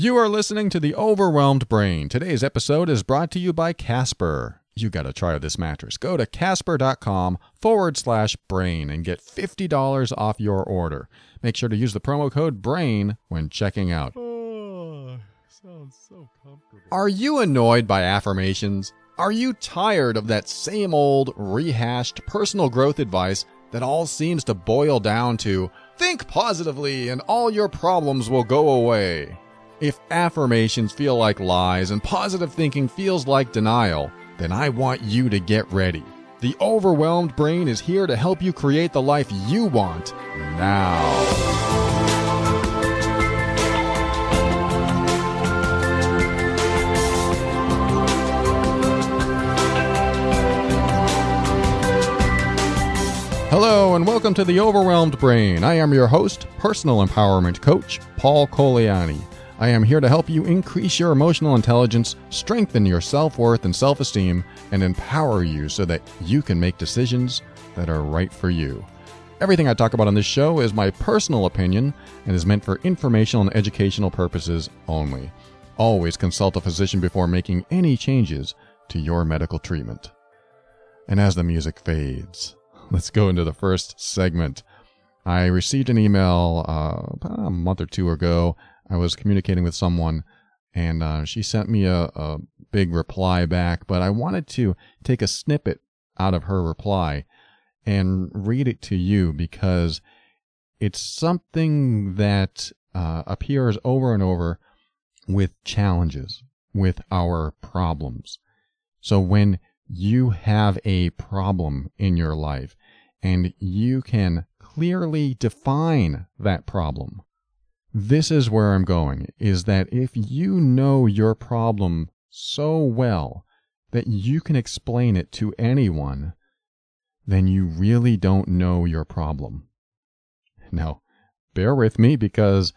You are listening to The Overwhelmed Brain. Today's episode is brought to you by Casper. You got to try this mattress. Go to casper.com forward slash brain and get $50 off your order. Make sure to use the promo code BRAIN when checking out. Oh, sounds so comfortable. Are you annoyed by affirmations? Are you tired of that same old, rehashed personal growth advice that all seems to boil down to think positively and all your problems will go away? If affirmations feel like lies and positive thinking feels like denial, then I want you to get ready. The overwhelmed brain is here to help you create the life you want now. Hello and welcome to the Overwhelmed Brain. I am your host, personal empowerment coach, Paul Colaianni. I am here to help you increase your emotional intelligence, strengthen your self worth and self esteem, and empower you so that you can make decisions that are right for you. Everything I talk about on this show is my personal opinion and is meant for informational and educational purposes only. Always consult a physician before making any changes to your medical treatment. And as the music fades, let's go into the first segment. I received an email uh, about a month or two ago. I was communicating with someone, and uh, she sent me a, a big reply back, but I wanted to take a snippet out of her reply and read it to you because it's something that uh, appears over and over with challenges, with our problems. So when you have a problem in your life and you can clearly define that problem. This is where I'm going is that if you know your problem so well that you can explain it to anyone, then you really don't know your problem. Now, bear with me because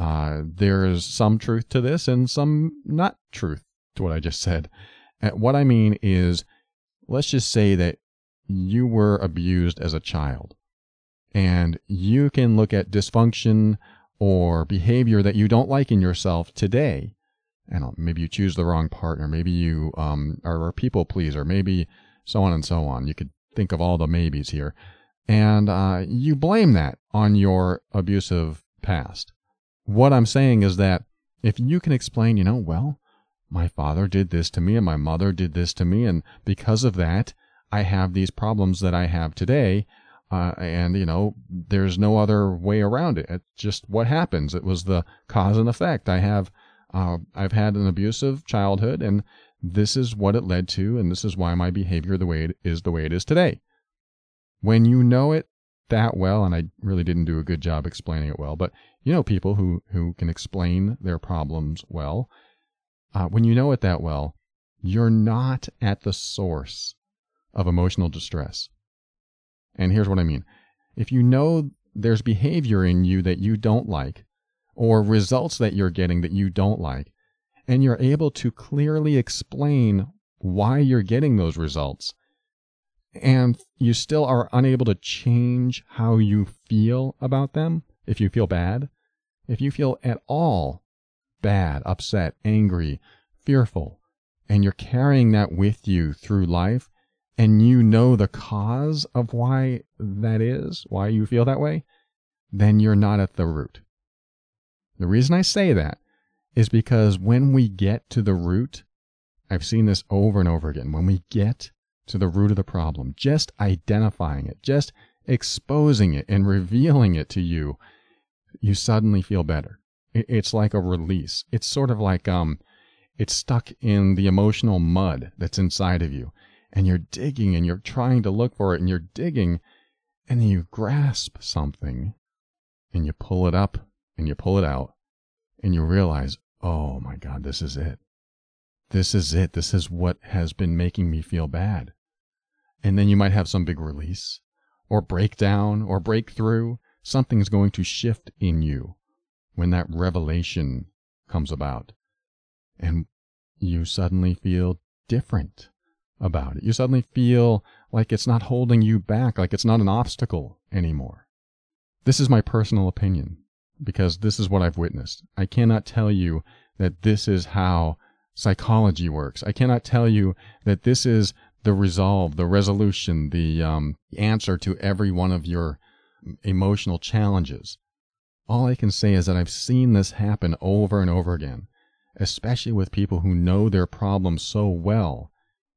uh, there's some truth to this and some not truth to what I just said. Uh, what I mean is, let's just say that you were abused as a child and you can look at dysfunction or behavior that you don't like in yourself today. And maybe you choose the wrong partner. Maybe you um, are a people pleaser. Maybe so on and so on. You could think of all the maybes here. And uh, you blame that on your abusive past. What I'm saying is that if you can explain, you know, well, my father did this to me and my mother did this to me, and because of that, I have these problems that I have today. Uh, and, you know, there's no other way around it. It's just what happens. It was the cause and effect. I have, uh, I've had an abusive childhood, and this is what it led to, and this is why my behavior the way it is the way it is today. When you know it that well, and I really didn't do a good job explaining it well, but you know people who, who can explain their problems well. Uh, when you know it that well, you're not at the source of emotional distress. And here's what I mean. If you know there's behavior in you that you don't like, or results that you're getting that you don't like, and you're able to clearly explain why you're getting those results, and you still are unable to change how you feel about them, if you feel bad, if you feel at all bad, upset, angry, fearful, and you're carrying that with you through life, and you know the cause of why that is, why you feel that way, then you're not at the root. The reason I say that is because when we get to the root, I've seen this over and over again. When we get to the root of the problem, just identifying it, just exposing it and revealing it to you, you suddenly feel better. It's like a release. It's sort of like um, it's stuck in the emotional mud that's inside of you and you're digging and you're trying to look for it and you're digging and then you grasp something and you pull it up and you pull it out and you realize, oh my God, this is it. This is it. This is what has been making me feel bad. And then you might have some big release or breakdown or breakthrough. Something's going to shift in you when that revelation comes about. And you suddenly feel different about it. You suddenly feel like it's not holding you back, like it's not an obstacle anymore. This is my personal opinion. because this is what I've witnessed. I cannot tell you that this is how psychology works. I cannot tell you that this is the resolve, the resolution, the um, answer to every one of your emotional challenges. All I can say is that I've seen this happen over and over again, especially with people who know their problems so well,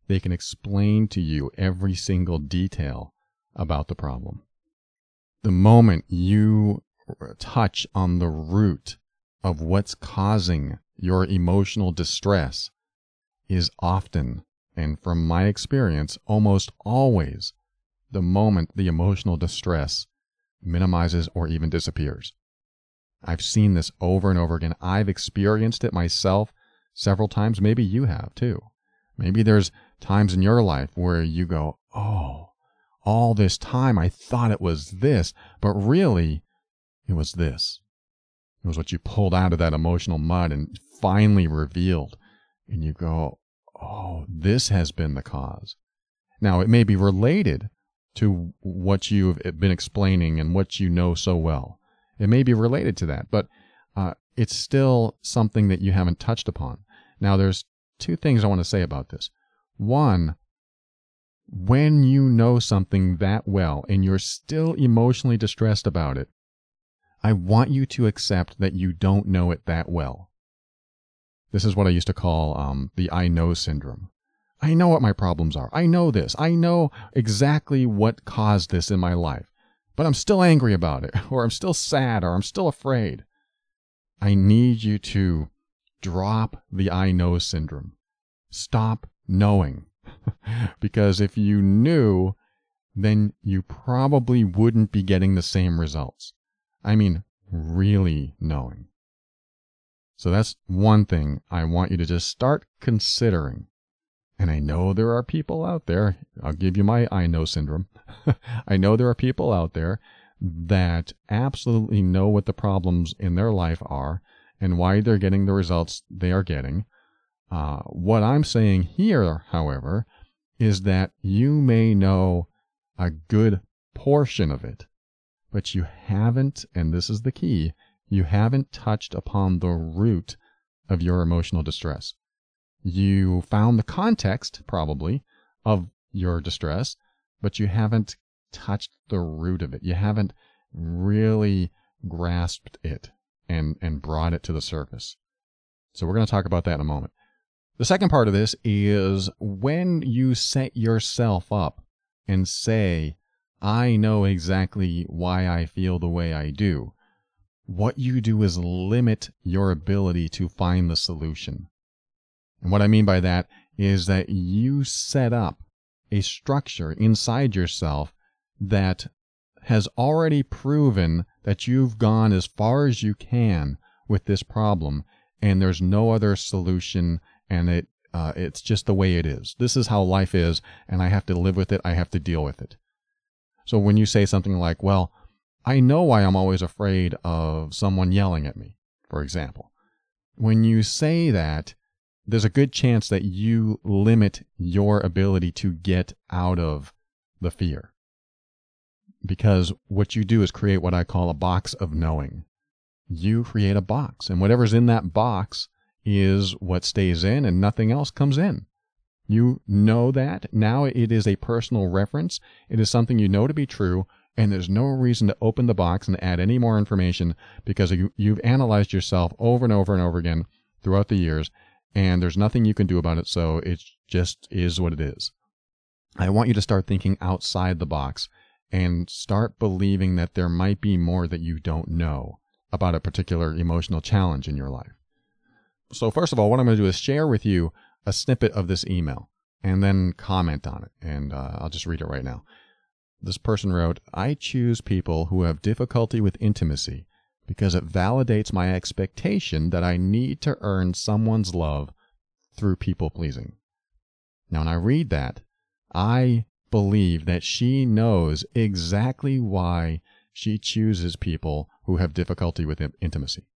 they can explain to you every single detail about the problem. The moment you touch on the root of what's causing your emotional distress is often, and from my experience, almost always, the moment the emotional distress minimizes or even disappears. I've seen this over and over again. I've experienced it myself several times. Maybe you have too. Maybe there's times in your life where you go, Oh, all this time I thought it was this, but really it was this. It was what you pulled out of that emotional mud and finally revealed. And you go, Oh, this has been the cause. Now it may be related to what you've been explaining and what you know so well. It may be related to that, but uh, it's still something that you haven't touched upon. Now, there's two things I want to say about this. One, when you know something that well and you're still emotionally distressed about it, I want you to accept that you don't know it that well. This is what I used to call um, the I know syndrome. I know what my problems are. I know this. I know exactly what caused this in my life but I'm still angry about it, or I'm still sad, or I'm still afraid. I need you to drop the I know syndrome. Stop knowing. because if you knew, then you probably wouldn't be getting the same results. I mean, really knowing. So that's one thing I want you to just start considering. And I know there are people out there, I'll give you my I know syndrome. I know there are people out there that absolutely know what the problems in their life are and why they're getting the results they are getting. Uh, what I'm saying here, however, is that you may know a good portion of it, but you haven't, and this is the key, you haven't touched upon the root of your emotional distress. You found the context, probably, of your distress, but you haven't touched the root of it. You haven't really grasped it and, and brought it to the surface. So we're going to talk about that in a moment. The second part of this is when you set yourself up and say, I know exactly why I feel the way I do. What you do is limit your ability to find the solution. And what I mean by that is that you set up a structure inside yourself that has already proven that you've gone as far as you can with this problem and there's no other solution and it uh, it's just the way it is. This is how life is and I have to live with it. I have to deal with it. So when you say something like, well, I know why I'm always afraid of someone yelling at me, for example. When you say that, there's a good chance that you limit your ability to get out of the fear. Because what you do is create what I call a box of knowing. You create a box, and whatever's in that box is what stays in, and nothing else comes in. You know that. Now it is a personal reference. It is something you know to be true, and there's no reason to open the box and add any more information because you, have analyzed yourself over and over and over again throughout the years, and there's nothing you can do about it, so it just is what it is. I want you to start thinking outside the box and start believing that there might be more that you don't know about a particular emotional challenge in your life. So, first of all, what I'm going to do is share with you a snippet of this email and then comment on it. And uh, I'll just read it right now. This person wrote I choose people who have difficulty with intimacy because it validates my expectation that I need to earn someone's love through people pleasing. Now, when I read that, I believe that she knows exactly why she chooses people who have difficulty with intimacy.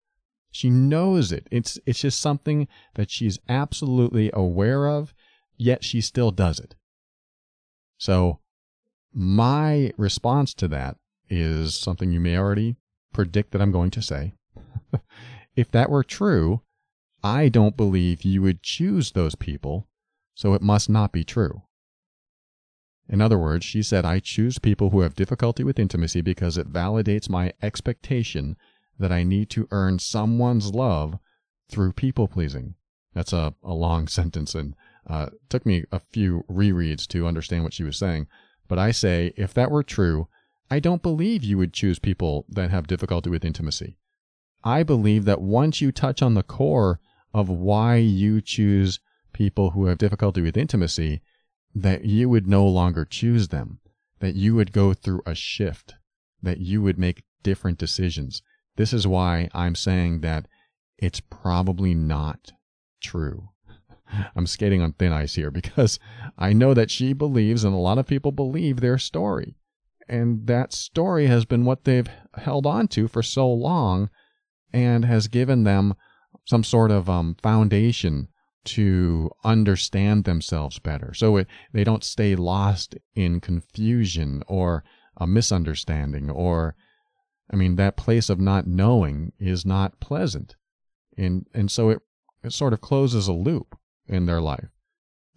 She knows it. It's, it's just something that she's absolutely aware of, yet she still does it. So, my response to that is something you may already predict that I'm going to say. if that were true, I don't believe you would choose those people, so it must not be true. In other words, she said, I choose people who have difficulty with intimacy because it validates my expectation that I need to earn someone's love through people pleasing. That's a, a long sentence and uh, took me a few rereads to understand what she was saying. But I say, if that were true, I don't believe you would choose people that have difficulty with intimacy. I believe that once you touch on the core of why you choose people who have difficulty with intimacy, that you would no longer choose them, that you would go through a shift, that you would make different decisions. This is why I'm saying that it's probably not true. I'm skating on thin ice here because I know that she believes, and a lot of people believe their story. And that story has been what they've held on to for so long and has given them some sort of um, foundation to understand themselves better. So it, they don't stay lost in confusion or a misunderstanding or, I mean, that place of not knowing is not pleasant. And, and so it, it sort of closes a loop in their life.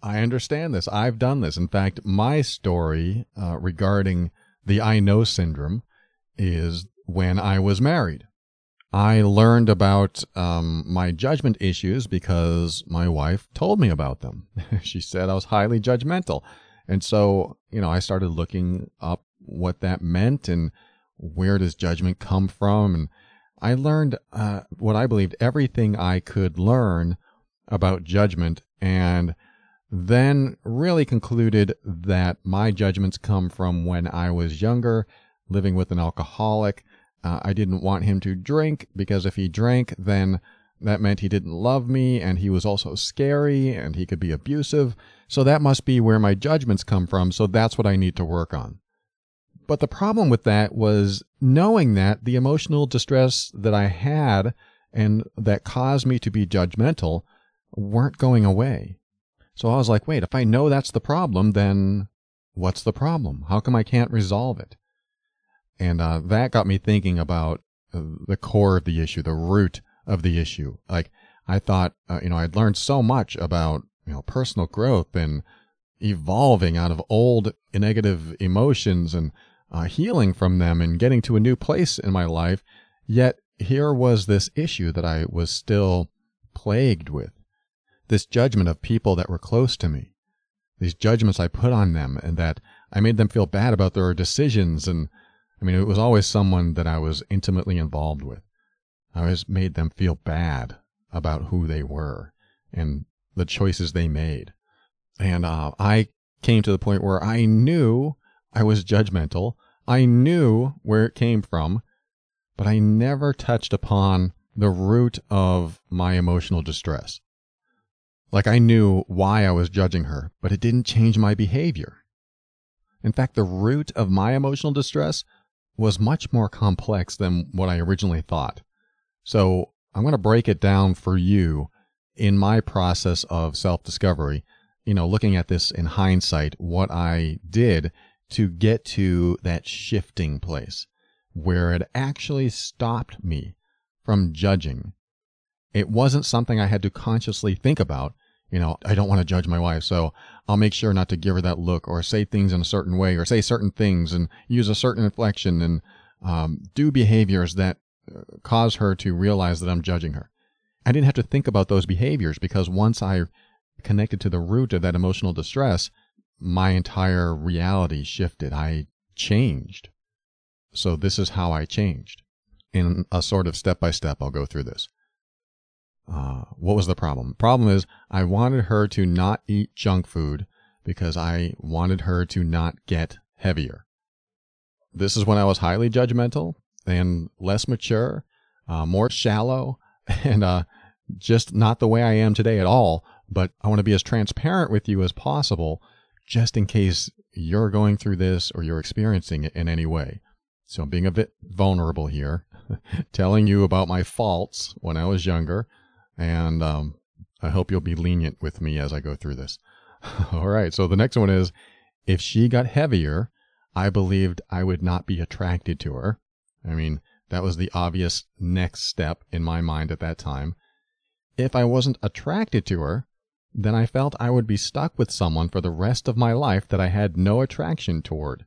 I understand this. I've done this. In fact, my story uh, regarding the I know syndrome is when I was married. I learned about um, my judgment issues because my wife told me about them. she said I was highly judgmental. And so, you know, I started looking up what that meant and where does judgment come from. And I learned uh, what I believed everything I could learn about judgment and then really concluded that my judgments come from when I was younger, living with an alcoholic. Uh, I didn't want him to drink because if he drank, then that meant he didn't love me and he was also scary and he could be abusive. So that must be where my judgments come from. So that's what I need to work on. But the problem with that was knowing that the emotional distress that I had and that caused me to be judgmental weren't going away. So I was like, wait, if I know that's the problem, then what's the problem? How come I can't resolve it? And uh, that got me thinking about uh, the core of the issue, the root of the issue. Like I thought, uh, you know, I'd learned so much about, you know, personal growth and evolving out of old negative emotions and uh, healing from them and getting to a new place in my life. Yet here was this issue that I was still plagued with this judgment of people that were close to me, these judgments I put on them, and that I made them feel bad about their decisions. And I mean, it was always someone that I was intimately involved with. I always made them feel bad about who they were and the choices they made. And uh, I came to the point where I knew I was judgmental. I knew where it came from, but I never touched upon the root of my emotional distress. Like I knew why I was judging her, but it didn't change my behavior. In fact, the root of my emotional distress was much more complex than what I originally thought. So I'm going to break it down for you in my process of self discovery, you know, looking at this in hindsight, what I did to get to that shifting place where it actually stopped me from judging it wasn't something I had to consciously think about. You know, I don't want to judge my wife, so I'll make sure not to give her that look or say things in a certain way or say certain things and use a certain inflection and um, do behaviors that uh, cause her to realize that I'm judging her. I didn't have to think about those behaviors because once I connected to the root of that emotional distress, my entire reality shifted. I changed. So this is how I changed. In a sort of step by step, I'll go through this. Uh, what was the problem? Problem is, I wanted her to not eat junk food because I wanted her to not get heavier. This is when I was highly judgmental and less mature, uh, more shallow, and uh, just not the way I am today at all. But I want to be as transparent with you as possible, just in case you're going through this or you're experiencing it in any way. So I'm being a bit vulnerable here, telling you about my faults when I was younger and um, I hope you'll be lenient with me as I go through this. All right, so the next one is if she got heavier, I believed I would not be attracted to her. I mean, That was the obvious next step in my mind at that time. If I wasn't attracted to her, then I felt I would be stuck with someone for the rest of my life that I had no attraction toward.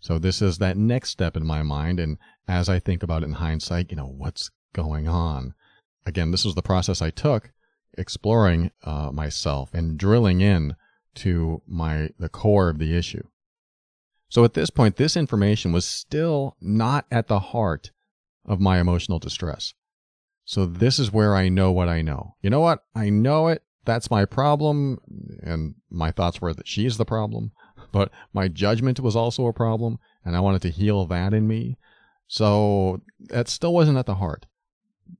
So this is that next step in my mind. And as I think about it in hindsight, you know, what's going on? Again, this was the process I took exploring uh, myself and drilling in to my the core of the issue. So at this point, this information was still not at the heart of my emotional distress. So this is where I know what I know. You know what? I know it. That's my problem. And my thoughts were that she's the problem, but my judgment was also a problem. And I wanted to heal that in me. So that still wasn't at the heart.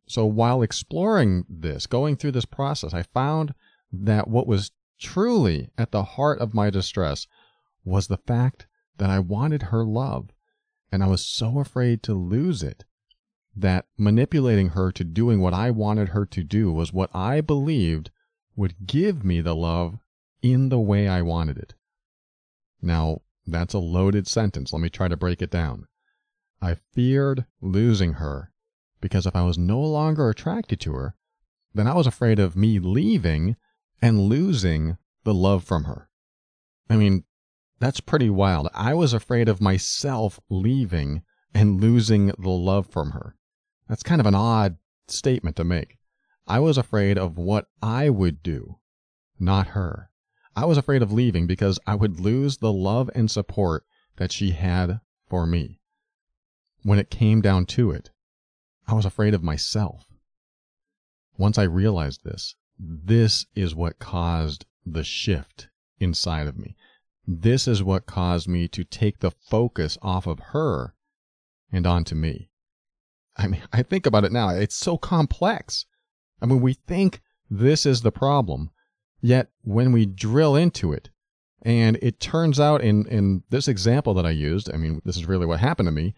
So while exploring this, going through this process, I found that what was truly at the heart of my distress was the fact that I wanted her love. And I was so afraid to lose it that manipulating her to doing what I wanted her to do was what I believed would give me the love in the way I wanted it. Now, that's a loaded sentence. Let me try to break it down. I feared losing her because if I was no longer attracted to her, then I was afraid of me leaving and losing the love from her. I mean, that's pretty wild. I was afraid of myself leaving and losing the love from her. That's kind of an odd statement to make. I was afraid of what I would do, not her. I was afraid of leaving because I would lose the love and support that she had for me. When it came down to it, I was afraid of myself. Once I realized this, this is what caused the shift inside of me. This is what caused me to take the focus off of her and onto me. I mean, I think about it now. It's so complex. I mean, we think this is the problem, yet when we drill into it, and it turns out in, in this example that I used, I mean, this is really what happened to me.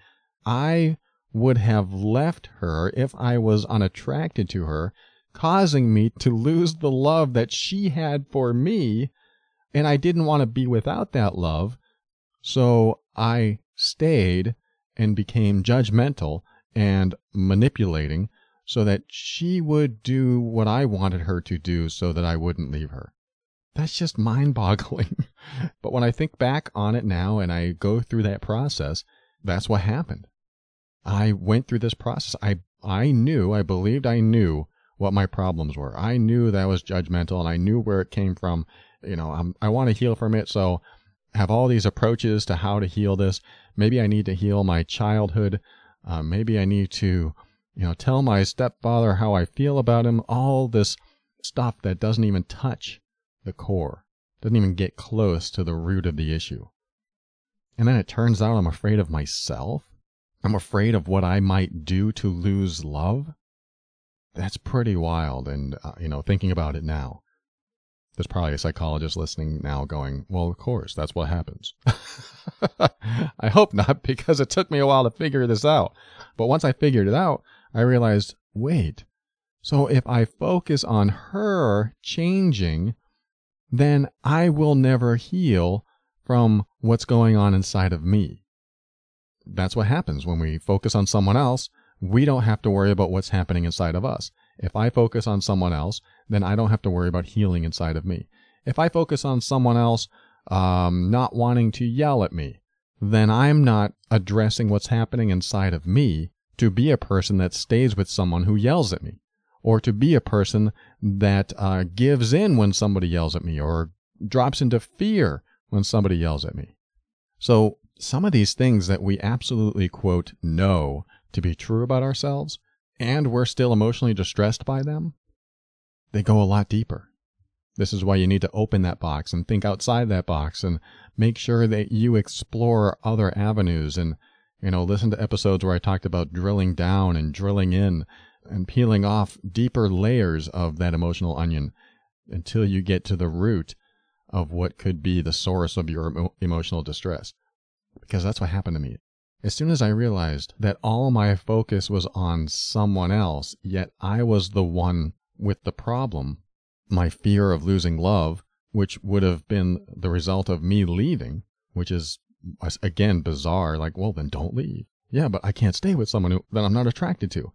I would have left her if I was unattracted to her, causing me to lose the love that she had for me and I didn't want to be without that love. So I stayed and became judgmental and manipulating so that she would do what I wanted her to do so that I wouldn't leave her. That's just mind boggling. but when I think back on it now and I go through that process, that's what happened. I went through this process. I, I knew, I believed I knew what my problems were. I knew that I was judgmental and I knew where it came from you know, I'm, I want to heal from it. So have all these approaches to how to heal this. Maybe I need to heal my childhood. Uh, maybe I need to, you know, tell my stepfather how I feel about him. All this stuff that doesn't even touch the core, doesn't even get close to the root of the issue. And then it turns out I'm afraid of myself. I'm afraid of what I might do to lose love. That's pretty wild. And, uh, you know, thinking about it now. There's probably a psychologist listening now going, well, of course, that's what happens. I hope not, because it took me a while to figure this out. But once I figured it out, I realized, wait, so if I focus on her changing, then I will never heal from what's going on inside of me. That's what happens when we focus on someone else. We don't have to worry about what's happening inside of us. If I focus on someone else, then I don't have to worry about healing inside of me. If I focus on someone else um, not wanting to yell at me, then I'm not addressing what's happening inside of me to be a person that stays with someone who yells at me, or to be a person that uh, gives in when somebody yells at me, or drops into fear when somebody yells at me. So, some of these things that we absolutely quote know to be true about ourselves and we're still emotionally distressed by them, they go a lot deeper. This is why you need to open that box and think outside that box and make sure that you explore other avenues and, you know, listen to episodes where I talked about drilling down and drilling in and peeling off deeper layers of that emotional onion until you get to the root of what could be the source of your emo- emotional distress. Because that's what happened to me. As soon as I realized that all my focus was on someone else, yet I was the one with the problem, my fear of losing love, which would have been the result of me leaving, which is again bizarre. Like, well, then don't leave. Yeah, but I can't stay with someone who, that I'm not attracted to.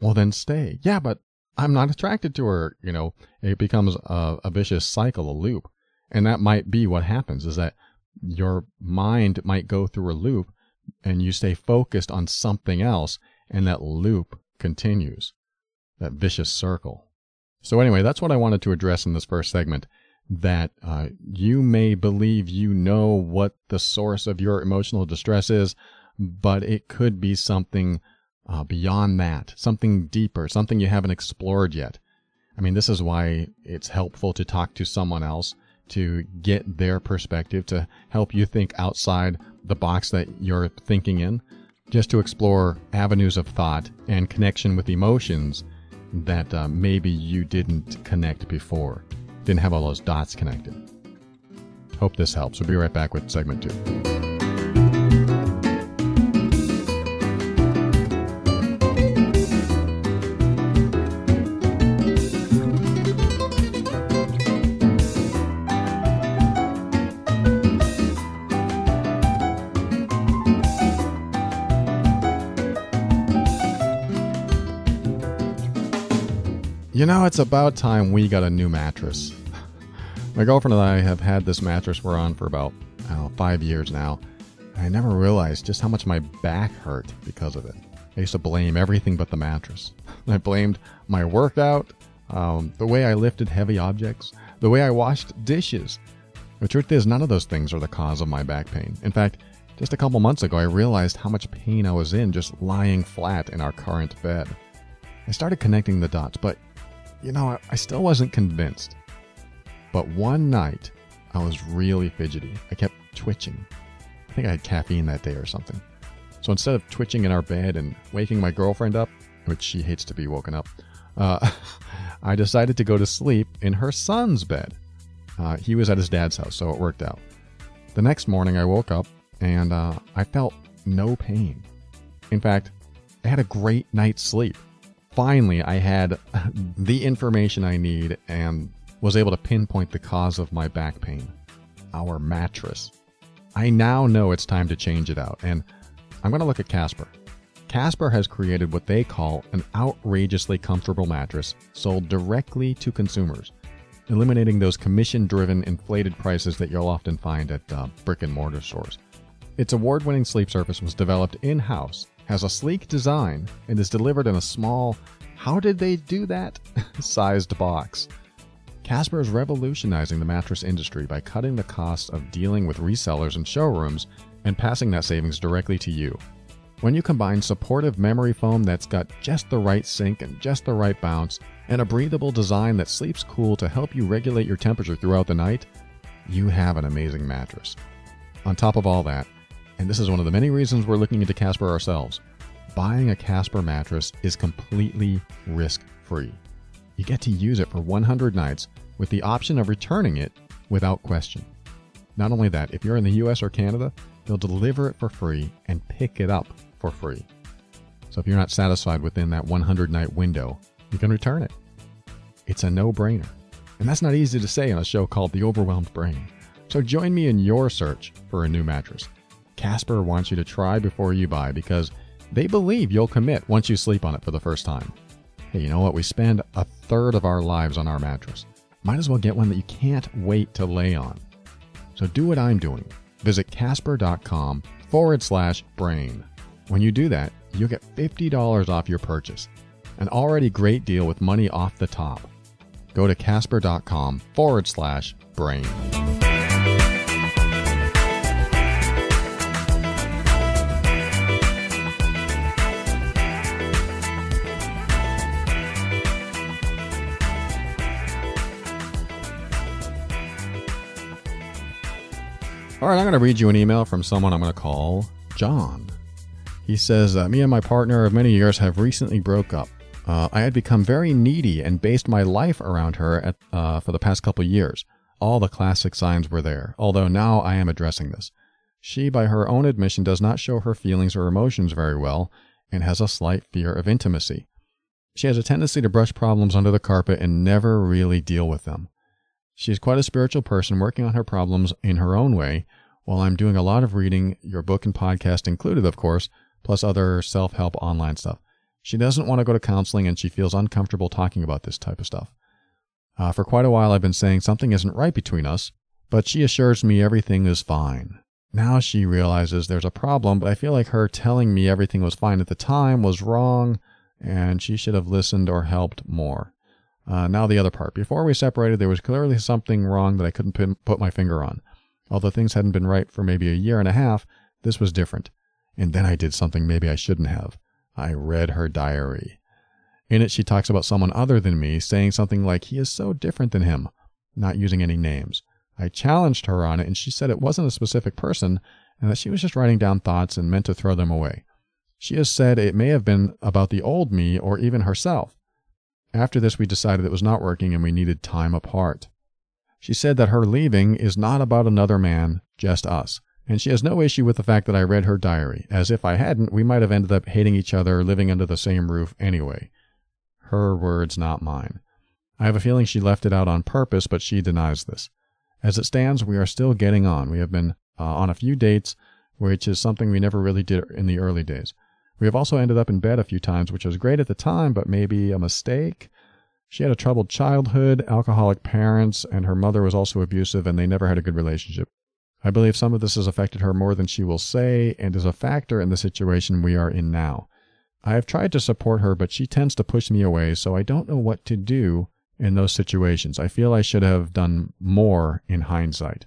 Well, then stay. Yeah, but I'm not attracted to her. You know, it becomes a, a vicious cycle, a loop. And that might be what happens is that your mind might go through a loop and you stay focused on something else and that loop continues, that vicious circle. So, anyway, that's what I wanted to address in this first segment that uh, you may believe you know what the source of your emotional distress is, but it could be something uh, beyond that, something deeper, something you haven't explored yet. I mean, this is why it's helpful to talk to someone else to get their perspective, to help you think outside the box that you're thinking in, just to explore avenues of thought and connection with emotions that uh, maybe you didn't connect before, didn't have all those dots connected. Hope this helps. We'll be right back with segment two. You know, it's about time we got a new mattress. My girlfriend and I have had this mattress we're on for about know, five years now. I never realized just how much my back hurt because of it. I used to blame everything but the mattress. I blamed my workout, um, the way I lifted heavy objects, the way I washed dishes. The truth is, none of those things are the cause of my back pain. In fact, just a couple months ago, I realized how much pain I was in just lying flat in our current bed. I started connecting the dots, but you know, I, I still wasn't convinced. But one night, I was really fidgety. I kept twitching. I think I had caffeine that day or something. So instead of twitching in our bed and waking my girlfriend up, which she hates to be woken up, uh, I decided to go to sleep in her son's bed. Uh, he was at his dad's house, so it worked out. The next morning, I woke up and uh, I felt no pain. In fact, I had a great night's sleep finally I had the information I need and was able to pinpoint the cause of my back pain our mattress. I now know it's time to change it out, and I'm going to look at Casper. Casper has created what they call an outrageously comfortable mattress sold directly to consumers, eliminating those commission driven inflated prices that you'll often find at uh, brick and mortar stores. Its award winning sleep surface was developed in house has a sleek design and is delivered in a small, how did they do that? sized box. Casper is revolutionizing the mattress industry by cutting the cost of dealing with resellers and showrooms and passing that savings directly to you. When you combine supportive memory foam that's got just the right sink and just the right bounce, and a breathable design that sleeps cool to help you regulate your temperature throughout the night, you have an amazing mattress. On top of all that, and this is one of the many reasons we're looking into Casper ourselves. Buying a Casper mattress is completely risk free. You get to use it for 100 nights with the option of returning it without question. Not only that, if you're in the US or Canada, they'll deliver it for free and pick it up for free. So if you're not satisfied within that 100 night window, you can return it. It's a no brainer. And that's not easy to say on a show called The Overwhelmed Brain. So join me in your search for a new mattress. Casper wants you to try before you buy because they believe you'll commit once you sleep on it for the first time. Hey, you know what? We spend a third of our lives on our mattress. Might as well get one that you can't wait to lay on. So do what I'm doing. Visit casper.com forward slash brain. When you do that, you'll get $50 off your purchase. An already great deal with money off the top. Go to casper.com forward slash brain. All right, I'm going to read you an email from someone I'm going to call John. He says, uh, Me and my partner of many years have recently broke up. Uh, I had become very needy and based my life around her at, uh, for the past couple years. All the classic signs were there, although now I am addressing this. She, by her own admission, does not show her feelings or emotions very well and has a slight fear of intimacy. She has a tendency to brush problems under the carpet and never really deal with them. She is quite a spiritual person working on her problems in her own way, while I'm doing a lot of reading, your book and podcast included, of course, plus other self help online stuff. She doesn't want to go to counseling and she feels uncomfortable talking about this type of stuff. Uh, for quite a while, I've been saying something isn't right between us, but she assures me everything is fine. Now she realizes there's a problem, but I feel like her telling me everything was fine at the time was wrong and she should have listened or helped more. Uh, now, the other part. Before we separated, there was clearly something wrong that I couldn't pin, put my finger on. Although things hadn't been right for maybe a year and a half, this was different. And then I did something maybe I shouldn't have. I read her diary. In it, she talks about someone other than me, saying something like, he is so different than him, not using any names. I challenged her on it, and she said it wasn't a specific person, and that she was just writing down thoughts and meant to throw them away. She has said it may have been about the old me or even herself. After this, we decided it was not working and we needed time apart. She said that her leaving is not about another man, just us. And she has no issue with the fact that I read her diary, as if I hadn't, we might have ended up hating each other, living under the same roof anyway. Her words, not mine. I have a feeling she left it out on purpose, but she denies this. As it stands, we are still getting on. We have been uh, on a few dates, which is something we never really did in the early days. We have also ended up in bed a few times, which was great at the time, but maybe a mistake. She had a troubled childhood, alcoholic parents, and her mother was also abusive, and they never had a good relationship. I believe some of this has affected her more than she will say and is a factor in the situation we are in now. I have tried to support her, but she tends to push me away, so I don't know what to do in those situations. I feel I should have done more in hindsight.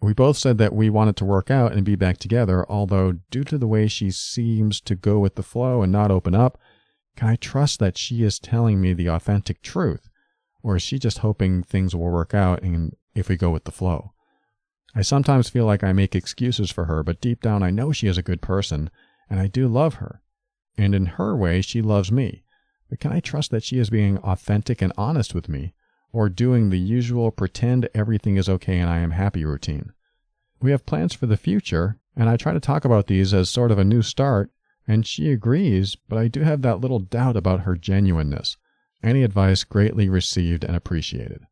We both said that we wanted to work out and be back together, although, due to the way she seems to go with the flow and not open up, can I trust that she is telling me the authentic truth? Or is she just hoping things will work out and if we go with the flow? I sometimes feel like I make excuses for her, but deep down I know she is a good person, and I do love her. And in her way, she loves me. But can I trust that she is being authentic and honest with me, or doing the usual pretend everything is okay and I am happy routine? We have plans for the future, and I try to talk about these as sort of a new start, and she agrees, but I do have that little doubt about her genuineness. Any advice greatly received and appreciated.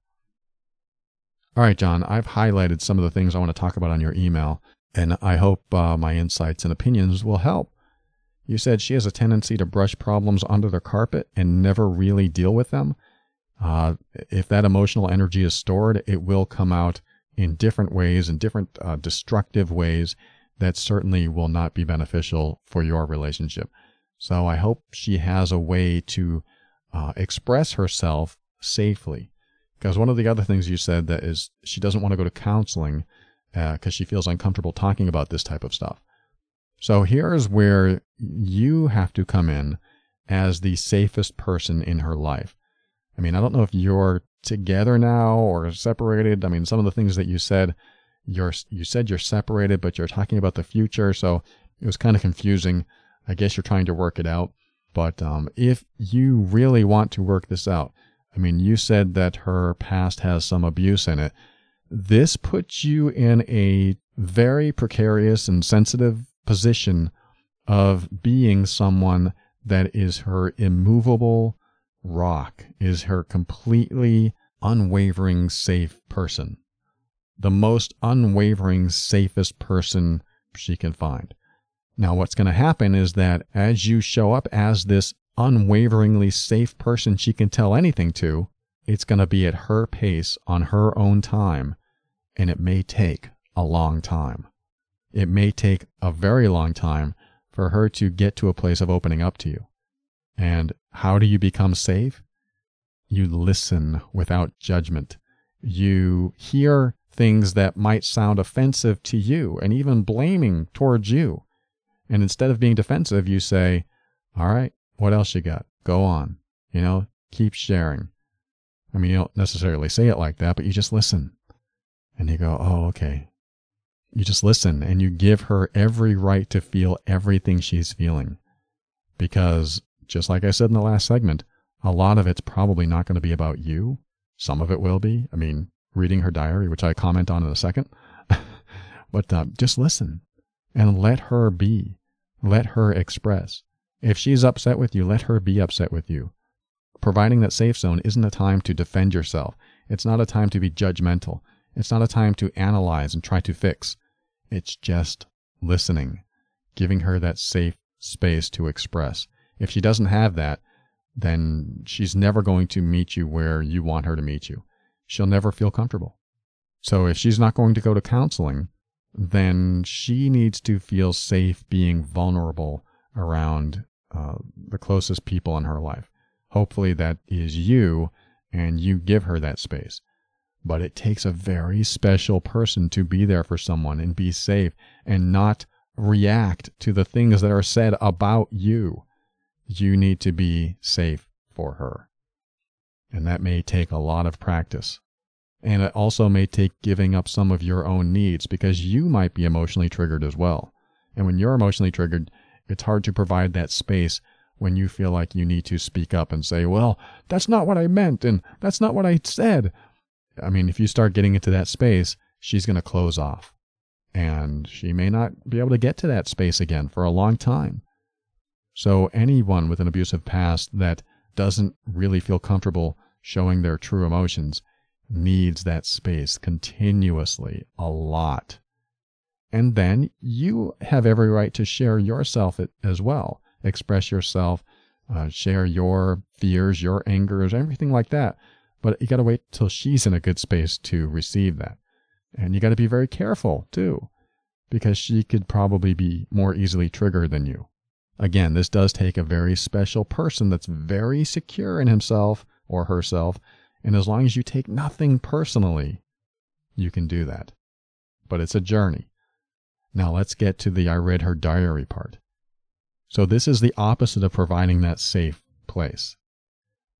All right, John, I've highlighted some of the things I want to talk about on your email, and I hope uh, my insights and opinions will help. You said she has a tendency to brush problems under the carpet and never really deal with them. Uh, if that emotional energy is stored, it will come out in different ways, in different uh, destructive ways that certainly will not be beneficial for your relationship. So I hope she has a way to uh, express herself safely because one of the other things you said that is she doesn't want to go to counseling because uh, she feels uncomfortable talking about this type of stuff. So here's where you have to come in as the safest person in her life. I mean, I don't know if you're together now or separated. I mean, some of the things that you said, you're you said you're separated, but you're talking about the future, so it was kind of confusing. I guess you're trying to work it out. But um, if you really want to work this out, I mean, you said that her past has some abuse in it. This puts you in a very precarious and sensitive position of being someone that is her immovable rock, is her completely unwavering, safe person. The most unwavering, safest person she can find. Now, what's going to happen is that as you show up as this unwaveringly safe person she can tell anything to, it's going to be at her pace on her own time, and it may take a long time. It may take a very long time for her to get to a place of opening up to you. And how do you become safe? You listen without judgment. You hear things that might sound offensive to you and even blaming towards you. And instead of being defensive, you say, All right, what else you got? Go on. You know, keep sharing. I mean, you don't necessarily say it like that, but you just listen. And you go, oh, okay. You just listen and you give her every right to feel everything she's feeling. Because, just like I said in the last segment, a lot of it's probably not going to be about you. Some of it will be. I mean, reading her diary, which I comment on in a second. but uh, just listen and let her be. Let her express. If she's upset with you, let her be upset with you. Providing that safe zone isn't a time to defend yourself. It's not a time to be judgmental. It's not a time to analyze and try to fix. It's just listening, giving her that safe space to express. If she doesn't have that, then she's never going to meet you where you want her to meet you. She'll never feel comfortable. So if she's not going to go to counseling, then she needs to feel safe being vulnerable around uh, the closest people in her life. Hopefully, that is you, and you give her that space. But it takes a very special person to be there for someone and be safe and not react to the things that are said about you. You need to be safe for her. And that may take a lot of practice. And it also may take giving up some of your own needs because you might be emotionally triggered as well. And when you're emotionally triggered, it's hard to provide that space when you feel like you need to speak up and say, well, that's not what I meant and that's not what I said. I mean, if you start getting into that space, she's going to close off and she may not be able to get to that space again for a long time. So, anyone with an abusive past that doesn't really feel comfortable showing their true emotions needs that space continuously a lot. And then you have every right to share yourself as well. Express yourself, uh, share your fears, your angers, everything like that. But you got to wait till she's in a good space to receive that. And you got to be very careful too, because she could probably be more easily triggered than you. Again, this does take a very special person that's very secure in himself or herself. And as long as you take nothing personally, you can do that. But it's a journey. Now let's get to the I read her diary part. So this is the opposite of providing that safe place.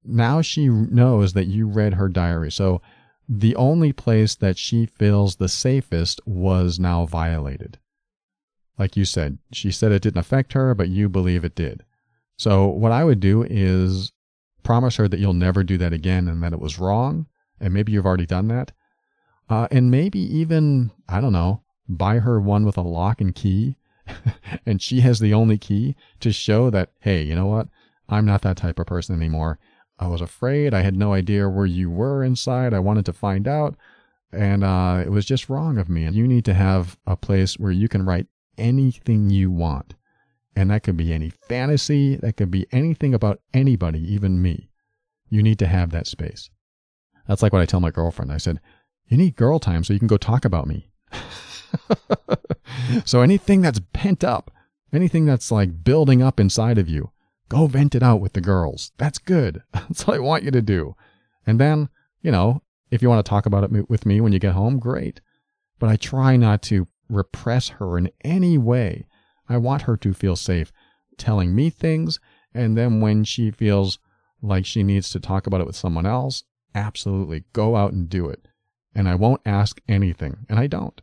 Now she knows that you read her diary. So the only place that she feels the safest was now violated. Like you said, she said it didn't affect her, but you believe it did. So what I would do is promise her that you'll never do that again and that it was wrong. And maybe you've already done that. Uh, and maybe even, I don't know, buy her one with a lock and key, and she has the only key to show that, hey, you know what? I'm not that type of person anymore. I was afraid. I had no idea where you were inside. I wanted to find out. And uh, it was just wrong of me. And you need to have a place where you can write anything you want. And that could be any fantasy, that could be anything about anybody, even me. You need to have that space. That's like what I tell my girlfriend. I said, You need girl time so you can go talk about me. so anything that's pent up, anything that's like building up inside of you, go vent it out with the girls. That's good. That's what I want you to do. And then, you know, if you want to talk about it with me when you get home, great. But I try not to repress her in any way. I want her to feel safe telling me things. And then when she feels like she needs to talk about it with someone else, absolutely go out and do it. And I won't ask anything. And I don't.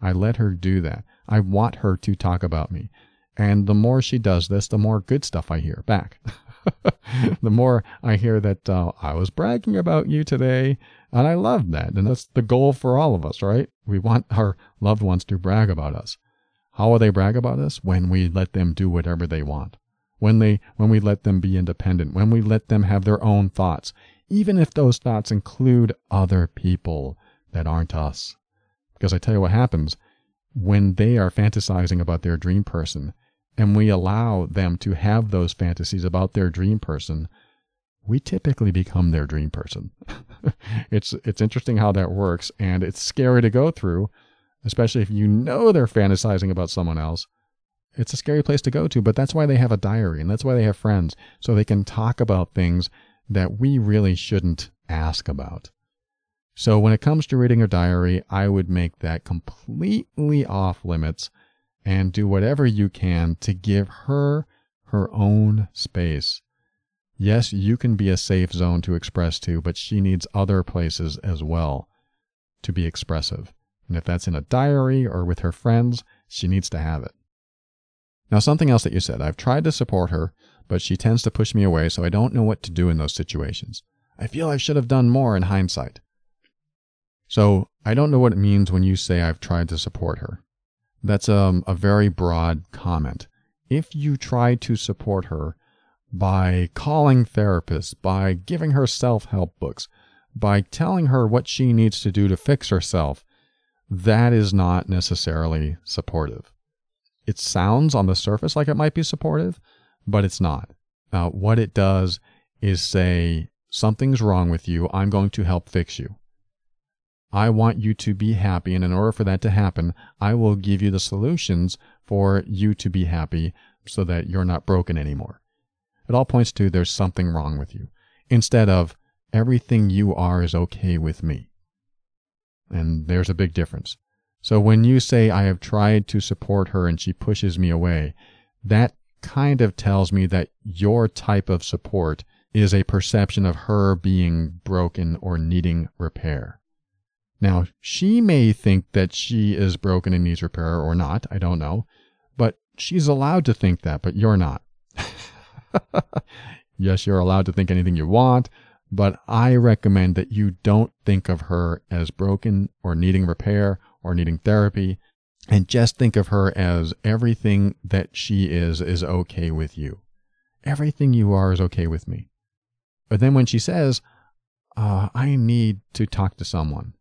I let her do that. I want her to talk about me. And the more she does this, the more good stuff I hear back. the more I hear that uh, I was bragging about you today. And I love that. And that's the goal for all of us, right? We want our loved ones to brag about us. How will they brag about us? When we let them do whatever they want. When they, when we let them be independent, when we let them have their own thoughts, even if those thoughts include other people that aren't us. Because I tell you what happens when they are fantasizing about their dream person and we allow them to have those fantasies about their dream person, we typically become their dream person. it's it's interesting how that works and it's scary to go through, especially if you know they're fantasizing about someone else. It's a scary place to go to, but that's why they have a diary and that's why they have friends so they can talk about things that we really shouldn't ask about. So when it comes to reading a diary, I would make that completely off limits and do whatever you can to give her her own space. Yes, you can be a safe zone to express to, but she needs other places as well to be expressive. And if that's in a diary or with her friends, she needs to have it. Now, something else that you said I've tried to support her, but she tends to push me away, so I don't know what to do in those situations. I feel I should have done more in hindsight. So I don't know what it means when you say I've tried to support her. That's um, a very broad comment. If you try to support her by calling therapists, by giving her self help books, by telling her what she needs to do to fix herself, that is not necessarily supportive. it sounds on the surface like it might be supportive, but it's not. Uh, what it does is say, something's wrong with you. I'm going to help fix you. I want you to be happy. And in order for that to happen, I will give you the solutions for you to be happy so that you're not broken anymore. It all points to there's something wrong with you instead of everything you are is okay with me. And there's a big difference. So when you say, I have tried to support her and she pushes me away, that kind of tells me that your type of support is a perception of her being broken or needing repair. Now, she may think that she is broken and needs repair or not. I don't know. But she's allowed to think that, but you're not. yes, you're allowed to think anything you want, but I recommend that you don't think of her as broken or needing repair or needing therapy, and just think of her as everything that she is is okay with you. Everything you are is okay with me. But then when she says, uh, I need to talk to someone,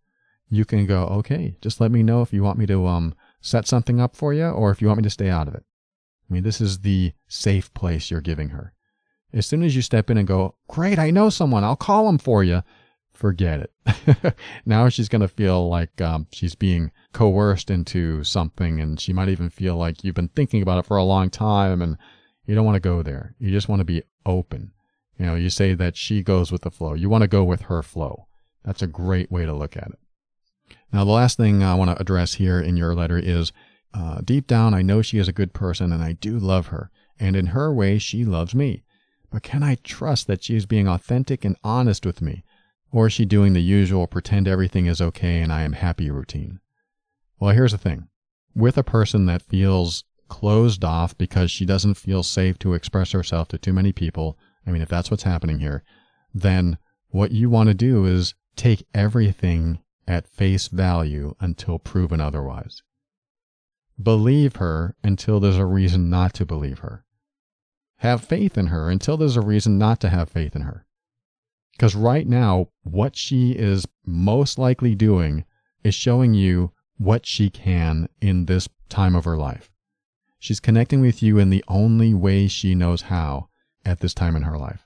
you can go, okay, just let me know if you want me to um, set something up for you or if you want me to stay out of it. I mean, this is the safe place you're giving her. As soon as you step in and go, great, I know someone, I'll call them for you, forget it. now she's going to feel like um, she's being coerced into something, and she might even feel like you've been thinking about it for a long time, and you don't want to go there. You just want to be open. You know, you say that she goes with the flow. You want to go with her flow. That's a great way to look at it. Now, the last thing I want to address here in your letter is uh, deep down, I know she is a good person and I do love her. And in her way, she loves me. But can I trust that she is being authentic and honest with me? Or is she doing the usual pretend everything is okay and I am happy routine? Well, here's the thing with a person that feels closed off because she doesn't feel safe to express herself to too many people, I mean, if that's what's happening here, then what you want to do is take everything at face value until proven otherwise. Believe her until there's a reason not to believe her. Have faith in her until there's a reason not to have faith in her. Because right now, what she is most likely doing is showing you what she can in this time of her life. She's connecting with you in the only way she knows how at this time in her life.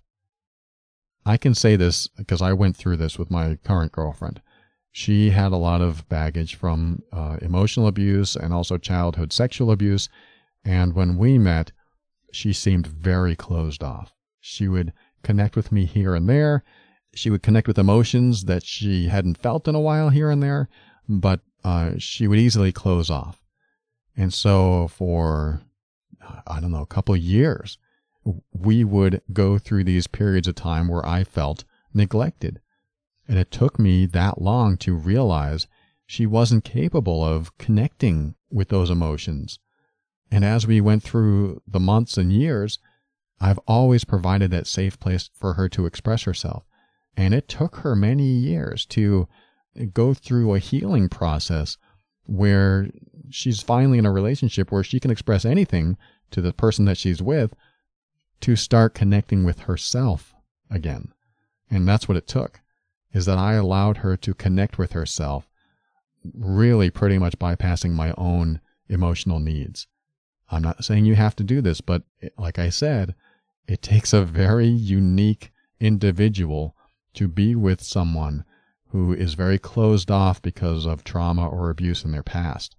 I can say this because I went through this with my current girlfriend. She had a lot of baggage from uh, emotional abuse and also childhood sexual abuse. And when we met, she seemed very closed off. She would connect with me here and there. She would connect with emotions that she hadn't felt in a while here and there, but uh, she would easily close off. And so for, I don't know, a couple of years, we would go through these periods of time where I felt neglected. And it took me that long to realize she wasn't capable of connecting with those emotions. And as we went through the months and years, I've always provided that safe place for her to express herself. And it took her many years to go through a healing process where she's finally in a relationship where she can express anything to the person that she's with to start connecting with herself again. And that's what it took is that I allowed her to connect with herself, really pretty much bypassing my own emotional needs. I'm not saying you have to do this, but like I said, it takes a very unique individual to be with someone who is very closed off because of trauma or abuse in their past.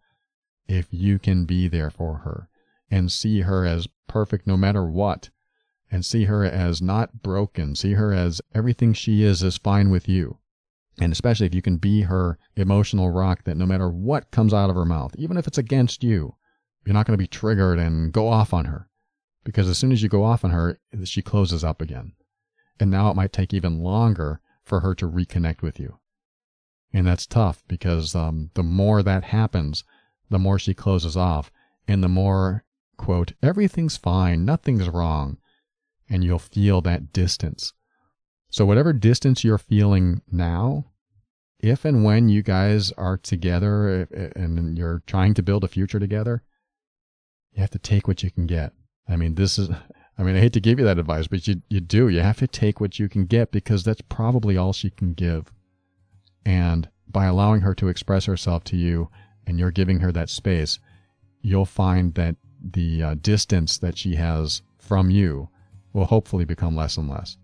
If you can be there for her and see her as perfect no matter what, and see her as not broken, see her as everything she is is fine with you. And especially if you can be her emotional rock that no matter what comes out of her mouth, even if it's against you, you're not going to be triggered and go off on her. Because as soon as you go off on her, she closes up again. And now it might take even longer for her to reconnect with you. And that's tough because um, the more that happens, the more she closes off, and the more, quote, everything's fine, nothing's wrong, and you'll feel that distance. So, whatever distance you're feeling now, if and when you guys are together and you're trying to build a future together, you have to take what you can get. I mean, this is, I mean, I hate to give you that advice, but you, you do. You have to take what you can get because that's probably all she can give. And by allowing her to express herself to you and you're giving her that space, you'll find that the uh, distance that she has from you will hopefully become less and less.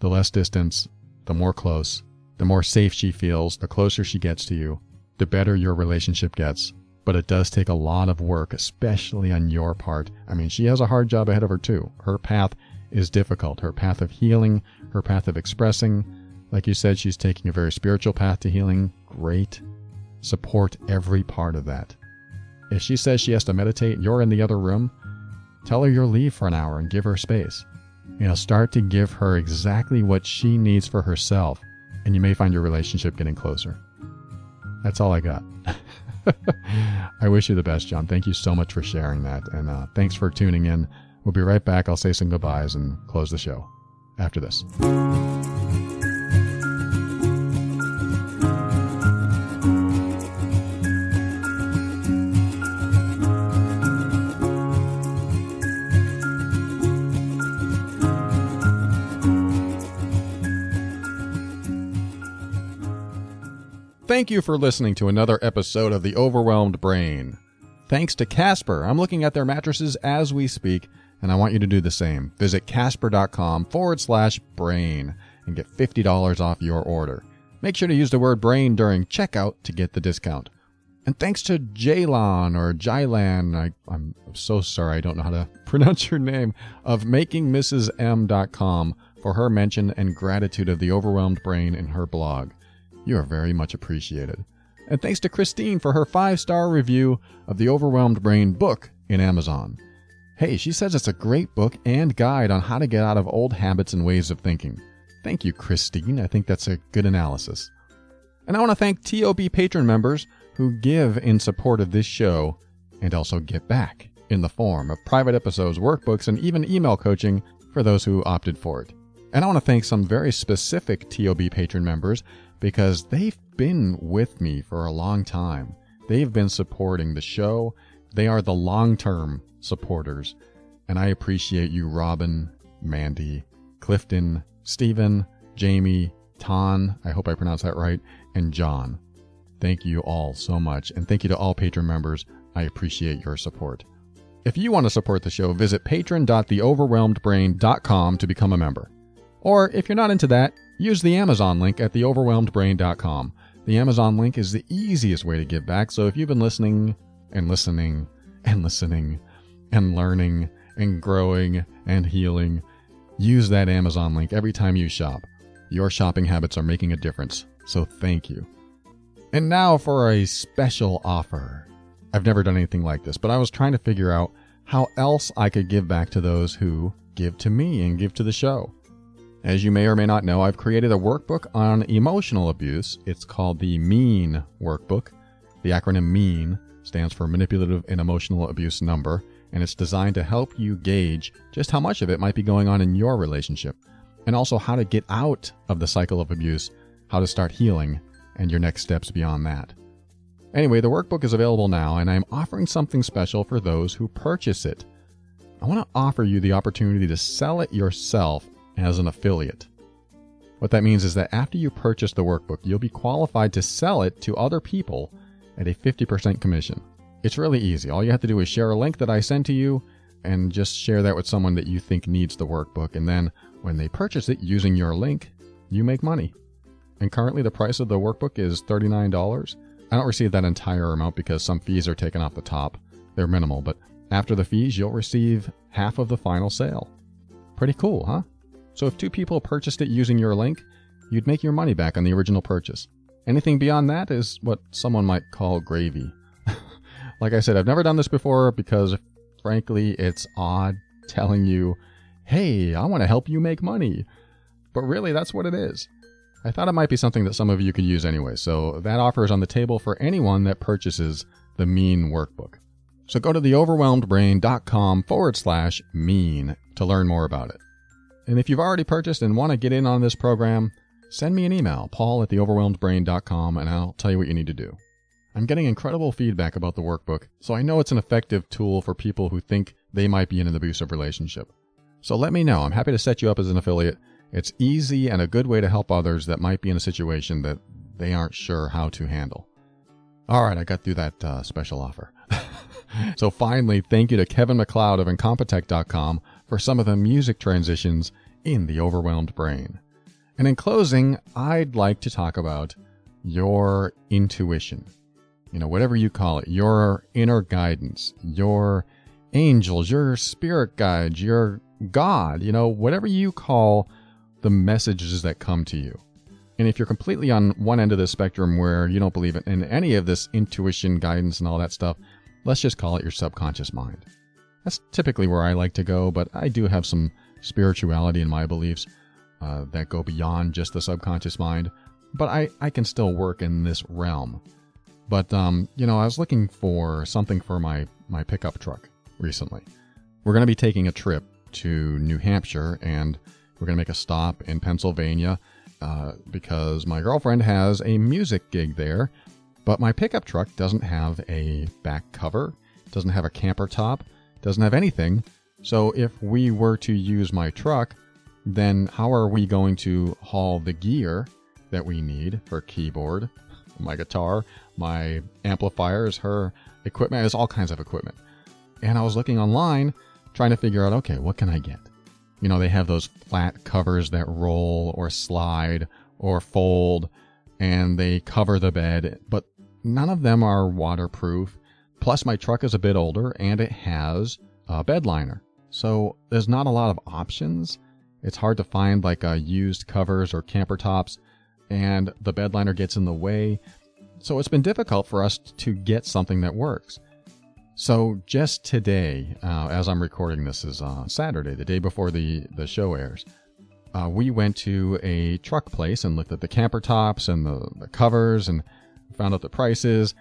The less distance, the more close, the more safe she feels, the closer she gets to you, the better your relationship gets. But it does take a lot of work, especially on your part. I mean, she has a hard job ahead of her, too. Her path is difficult. Her path of healing, her path of expressing. Like you said, she's taking a very spiritual path to healing. Great. Support every part of that. If she says she has to meditate, you're in the other room, tell her you'll leave for an hour and give her space. You know, start to give her exactly what she needs for herself, and you may find your relationship getting closer. That's all I got. I wish you the best, John. Thank you so much for sharing that, and uh, thanks for tuning in. We'll be right back. I'll say some goodbyes and close the show after this. Thank you for listening to another episode of The Overwhelmed Brain. Thanks to Casper. I'm looking at their mattresses as we speak, and I want you to do the same. Visit casper.com forward slash brain and get $50 off your order. Make sure to use the word brain during checkout to get the discount. And thanks to Jaylon or Jylan, I, I'm so sorry I don't know how to pronounce your name, of makingmrsm.com for her mention and gratitude of the overwhelmed brain in her blog. You are very much appreciated. And thanks to Christine for her five star review of the Overwhelmed Brain book in Amazon. Hey, she says it's a great book and guide on how to get out of old habits and ways of thinking. Thank you, Christine. I think that's a good analysis. And I want to thank TOB patron members who give in support of this show and also get back in the form of private episodes, workbooks, and even email coaching for those who opted for it. And I want to thank some very specific TOB patron members because they've been with me for a long time. They've been supporting the show. They are the long term supporters. And I appreciate you, Robin, Mandy, Clifton, Stephen, Jamie, Ton, I hope I pronounced that right, and John. Thank you all so much. And thank you to all patron members. I appreciate your support. If you want to support the show, visit patron.theoverwhelmedbrain.com to become a member. Or if you're not into that, use the Amazon link at theoverwhelmedbrain.com. The Amazon link is the easiest way to give back, so if you've been listening and listening and listening and learning and growing and healing, use that Amazon link every time you shop. Your shopping habits are making a difference, so thank you. And now for a special offer. I've never done anything like this, but I was trying to figure out how else I could give back to those who give to me and give to the show. As you may or may not know, I've created a workbook on emotional abuse. It's called the MEAN Workbook. The acronym MEAN stands for Manipulative and Emotional Abuse Number, and it's designed to help you gauge just how much of it might be going on in your relationship, and also how to get out of the cycle of abuse, how to start healing, and your next steps beyond that. Anyway, the workbook is available now, and I'm offering something special for those who purchase it. I want to offer you the opportunity to sell it yourself as an affiliate. What that means is that after you purchase the workbook, you'll be qualified to sell it to other people at a 50% commission. It's really easy. All you have to do is share a link that I send to you and just share that with someone that you think needs the workbook. And then when they purchase it using your link, you make money. And currently, the price of the workbook is $39. I don't receive that entire amount because some fees are taken off the top. They're minimal, but after the fees, you'll receive half of the final sale. Pretty cool, huh? So if two people purchased it using your link, you'd make your money back on the original purchase. Anything beyond that is what someone might call gravy. like I said, I've never done this before because, frankly, it's odd telling you, hey, I want to help you make money. But really, that's what it is. I thought it might be something that some of you could use anyway, so that offer is on the table for anyone that purchases the Mean Workbook. So go to theoverwhelmedbrain.com forward slash mean to learn more about it. And if you've already purchased and want to get in on this program, send me an email, paul at theoverwhelmedbrain.com, and I'll tell you what you need to do. I'm getting incredible feedback about the workbook, so I know it's an effective tool for people who think they might be in an abusive relationship. So let me know. I'm happy to set you up as an affiliate. It's easy and a good way to help others that might be in a situation that they aren't sure how to handle. All right, I got through that uh, special offer. so finally, thank you to Kevin MacLeod of Incompetech.com for some of the music transitions in the overwhelmed brain. And in closing, I'd like to talk about your intuition. You know, whatever you call it, your inner guidance, your angels, your spirit guides, your God, you know, whatever you call the messages that come to you. And if you're completely on one end of the spectrum where you don't believe in any of this intuition, guidance, and all that stuff, let's just call it your subconscious mind. That's typically where I like to go, but I do have some spirituality in my beliefs uh, that go beyond just the subconscious mind. But I, I can still work in this realm. But, um, you know, I was looking for something for my, my pickup truck recently. We're going to be taking a trip to New Hampshire and we're going to make a stop in Pennsylvania uh, because my girlfriend has a music gig there, but my pickup truck doesn't have a back cover, doesn't have a camper top, doesn't have anything. So if we were to use my truck, then how are we going to haul the gear that we need for keyboard, my guitar, my amplifiers, her equipment, there's all kinds of equipment. And I was looking online trying to figure out, okay, what can I get? You know, they have those flat covers that roll or slide or fold and they cover the bed, but none of them are waterproof. Plus, my truck is a bit older and it has a bed liner. So there's not a lot of options. It's hard to find like uh, used covers or camper tops, and the bed liner gets in the way. So it's been difficult for us to get something that works. So just today, uh, as I'm recording this, is uh, Saturday, the day before the the show airs. Uh, we went to a truck place and looked at the camper tops and the, the covers and found out the prices.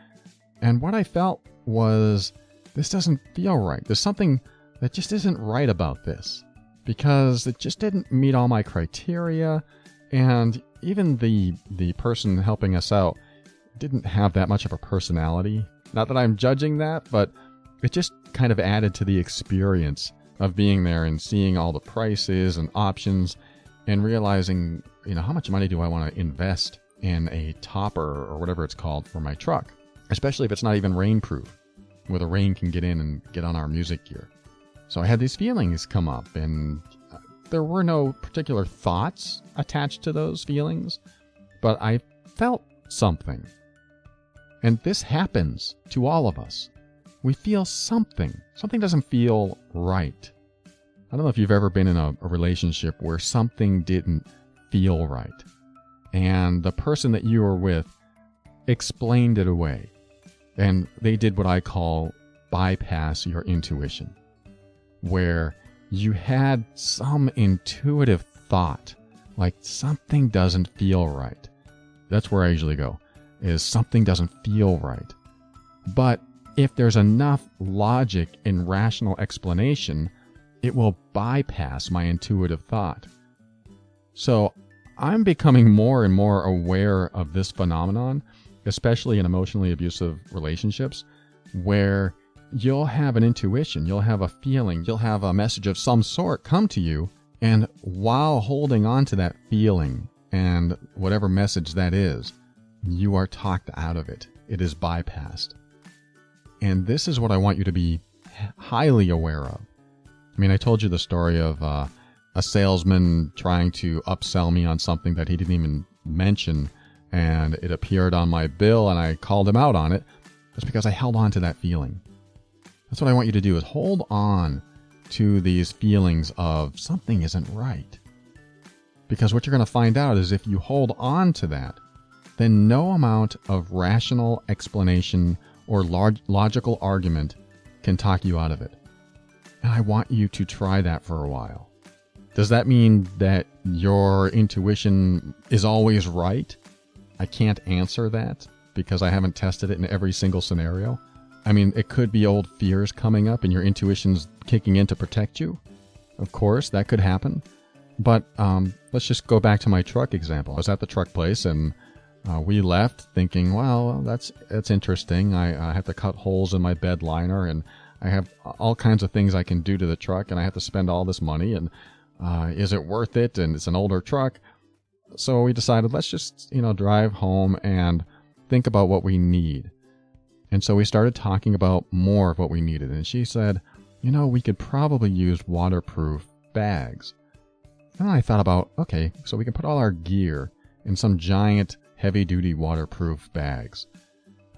And what I felt was this doesn't feel right. There's something that just isn't right about this because it just didn't meet all my criteria. And even the the person helping us out didn't have that much of a personality not that I'm judging that, but it just kind of added to the experience of being there and seeing all the prices and options and realizing, you know, how much money do I want to invest in a topper or whatever it's called for my truck, especially if it's not even rainproof, where the rain can get in and get on our music gear. So I had these feelings come up, and uh, there were no particular thoughts attached to those feelings, but I felt something and this happens to all of us. We feel something. Something doesn't feel right. I don't know if you've ever been in a, a, relationship where something didn't feel right. And the person that you were with explained it away. And they did what I call bypass your intuition, where you had some intuitive thought, like something doesn't feel right. That's where I usually go is something doesn't feel right. But if there's enough logic and rational explanation, it will bypass my intuitive thought. So I'm becoming more and more aware of this phenomenon, especially in emotionally abusive relationships, where you'll have an intuition, you'll have a feeling, you'll have a message of some sort come to you, and while holding on to that feeling and whatever message that is, you are talked out of it. It is bypassed. And this is what I want you to be highly aware of. I mean, I told you the story of uh, a salesman trying to upsell me on something that he didn't even mention, and it appeared on my bill, and I called him out on it. just because I held on to that feeling. That's what I want you to do is hold on to these feelings of something isn't right. Because what you're going to find out is if you hold on to that, then no amount of rational explanation or log- logical argument can talk you out of it. And I want you to try that for a while. Does that mean that your intuition is always right? I can't answer that because I haven't tested it in every single scenario. I mean, it could be old fears coming up and your intuition's kicking in to protect you. Of course, that could happen. But um, let's just go back to my truck example. I was at the truck place and uh, we left thinking, well, that's that's interesting. I, I have to cut holes in my bed liner, and I have all kinds of things I can do to the truck, and I have to spend all this money. And uh, is it worth it? And it's an older truck, so we decided let's just you know drive home and think about what we need. And so we started talking about more of what we needed. And she said, you know, we could probably use waterproof bags. And I thought about, okay, so we can put all our gear in some giant heavy duty waterproof bags.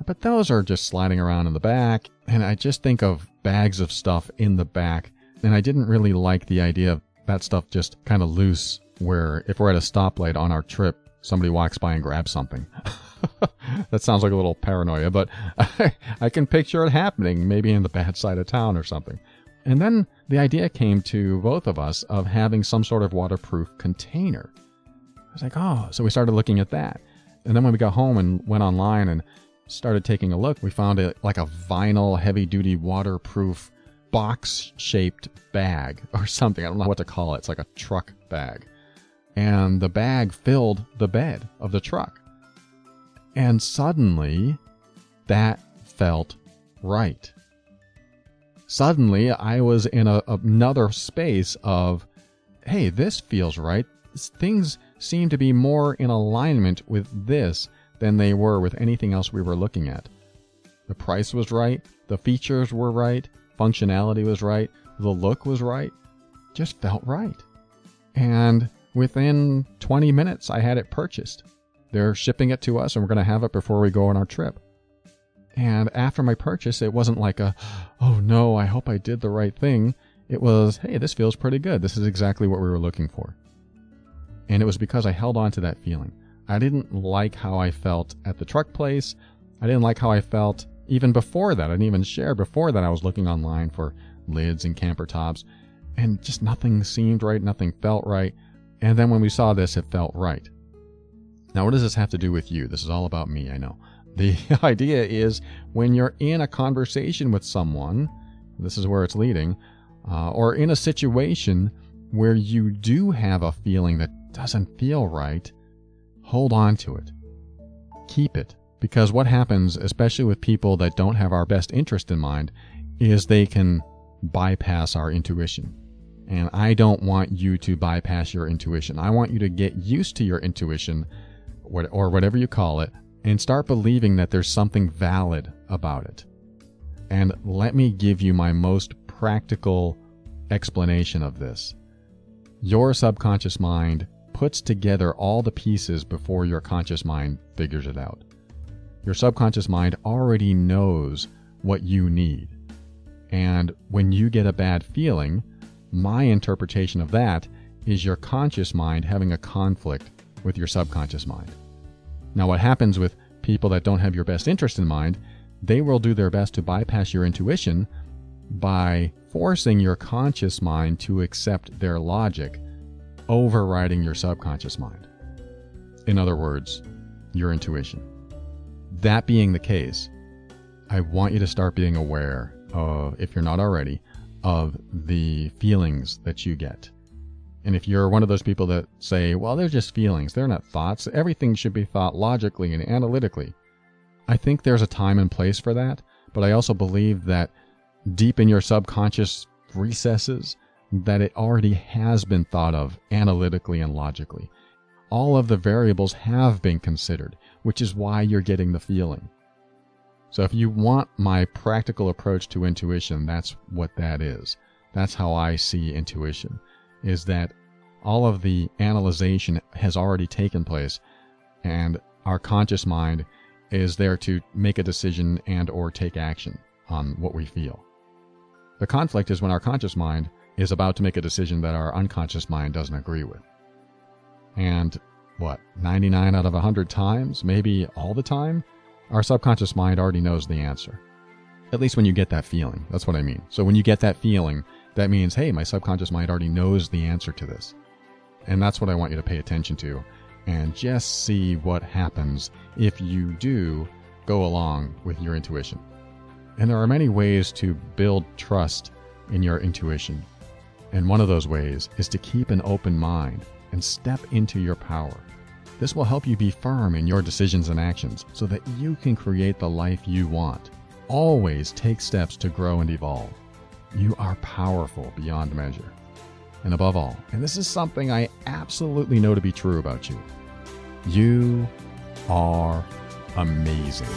But those are just sliding around in the back, and I just think of bags of stuff in the back, and I didn't really like the idea of that stuff just kind of loose, where if we're at a stoplight on our trip, somebody walks by and grabs something. that sounds like a little paranoia, but I, I can picture it happening, maybe in the bad side of town or something. And then the idea came to both of us of having some sort of waterproof container. I was like, oh, so we started looking at that. And then when we got home and went online and started taking a look, we found it like a vinyl heavy duty waterproof box shaped bag or something. I don't know what to call it. It's like a truck bag. And the bag filled the bed of the truck. And suddenly, that felt right. Suddenly, I was in a, another space of, hey, this feels right. Things seem to be more in alignment with this than they were with anything else we were looking at. The price was right, the features were right, functionality was right, the look was right. Just felt right. And within 20 minutes, I had it purchased. They're shipping it to us, and we're going to have it before we go on our trip. And after my purchase, it wasn't like a, oh no, I hope I did the right thing. It was, hey, this feels pretty good. This is exactly what we were looking for. And it was because I held on to that feeling. I didn't like how I felt at the truck place. I didn't like how I felt even before that. I didn't even share before that. I was looking online for lids and camper tops, and just nothing seemed right. Nothing felt right. And then when we saw this, it felt right. Now, what does this have to do with you? This is all about me, I know. The idea is when you're in a conversation with someone, this is where it's leading, uh, or in a situation where you do have a feeling that doesn't feel right, hold on to it. Keep it. Because what happens, especially with people that don't have our best interest in mind, is they can bypass our intuition. And I don't want you to bypass your intuition. I want you to get used to your intuition, or whatever you call it, and start believing that there's something valid about it. And let me give you my most practical explanation of this. Your subconscious mind puts together all the pieces before your conscious mind figures it out. Your subconscious mind already knows what you need. And when you get a bad feeling, my interpretation of that is your conscious mind having a conflict with your subconscious mind. Now, what happens with people that don't have your best interest in mind, they will do their best to bypass your intuition by forcing your conscious mind to accept their logic overriding your subconscious mind. In other words, your intuition. That being the case, I want you to start being aware of, if you're not already, of the feelings that you get. And if you're one of those people that say, well, they're just feelings, they're not thoughts, everything should be thought logically and analytically. I think there's a time and place for that, but I also believe that deep in your subconscious recesses, that it already has been thought of analytically and logically. All of the variables have been considered, which is why you're getting the feeling. So if you want my practical approach to intuition, that's what that is. That's how I see intuition, is that all of the analyzation has already taken place and our conscious mind is there to make a decision and or take action on what we feel. The conflict is when our conscious mind is about to make a decision that our unconscious mind doesn't agree with. And what, 99 out of 100 times, maybe all the time, our subconscious mind already knows the answer. At least when you get that feeling. That's what I mean. So when you get that feeling, that means, hey, my subconscious mind already knows the answer to this. And that's what I want you to pay attention to. And just see what happens if you do go along with your intuition. And there are many ways to build trust in your intuition. And one of those ways is to keep an open mind and step into your power. This will help you be firm in your decisions and actions so that you can create the life you want. Always take steps to grow and evolve. You are powerful beyond measure. And above all, and this is something I absolutely know to be true about you, you are amazing.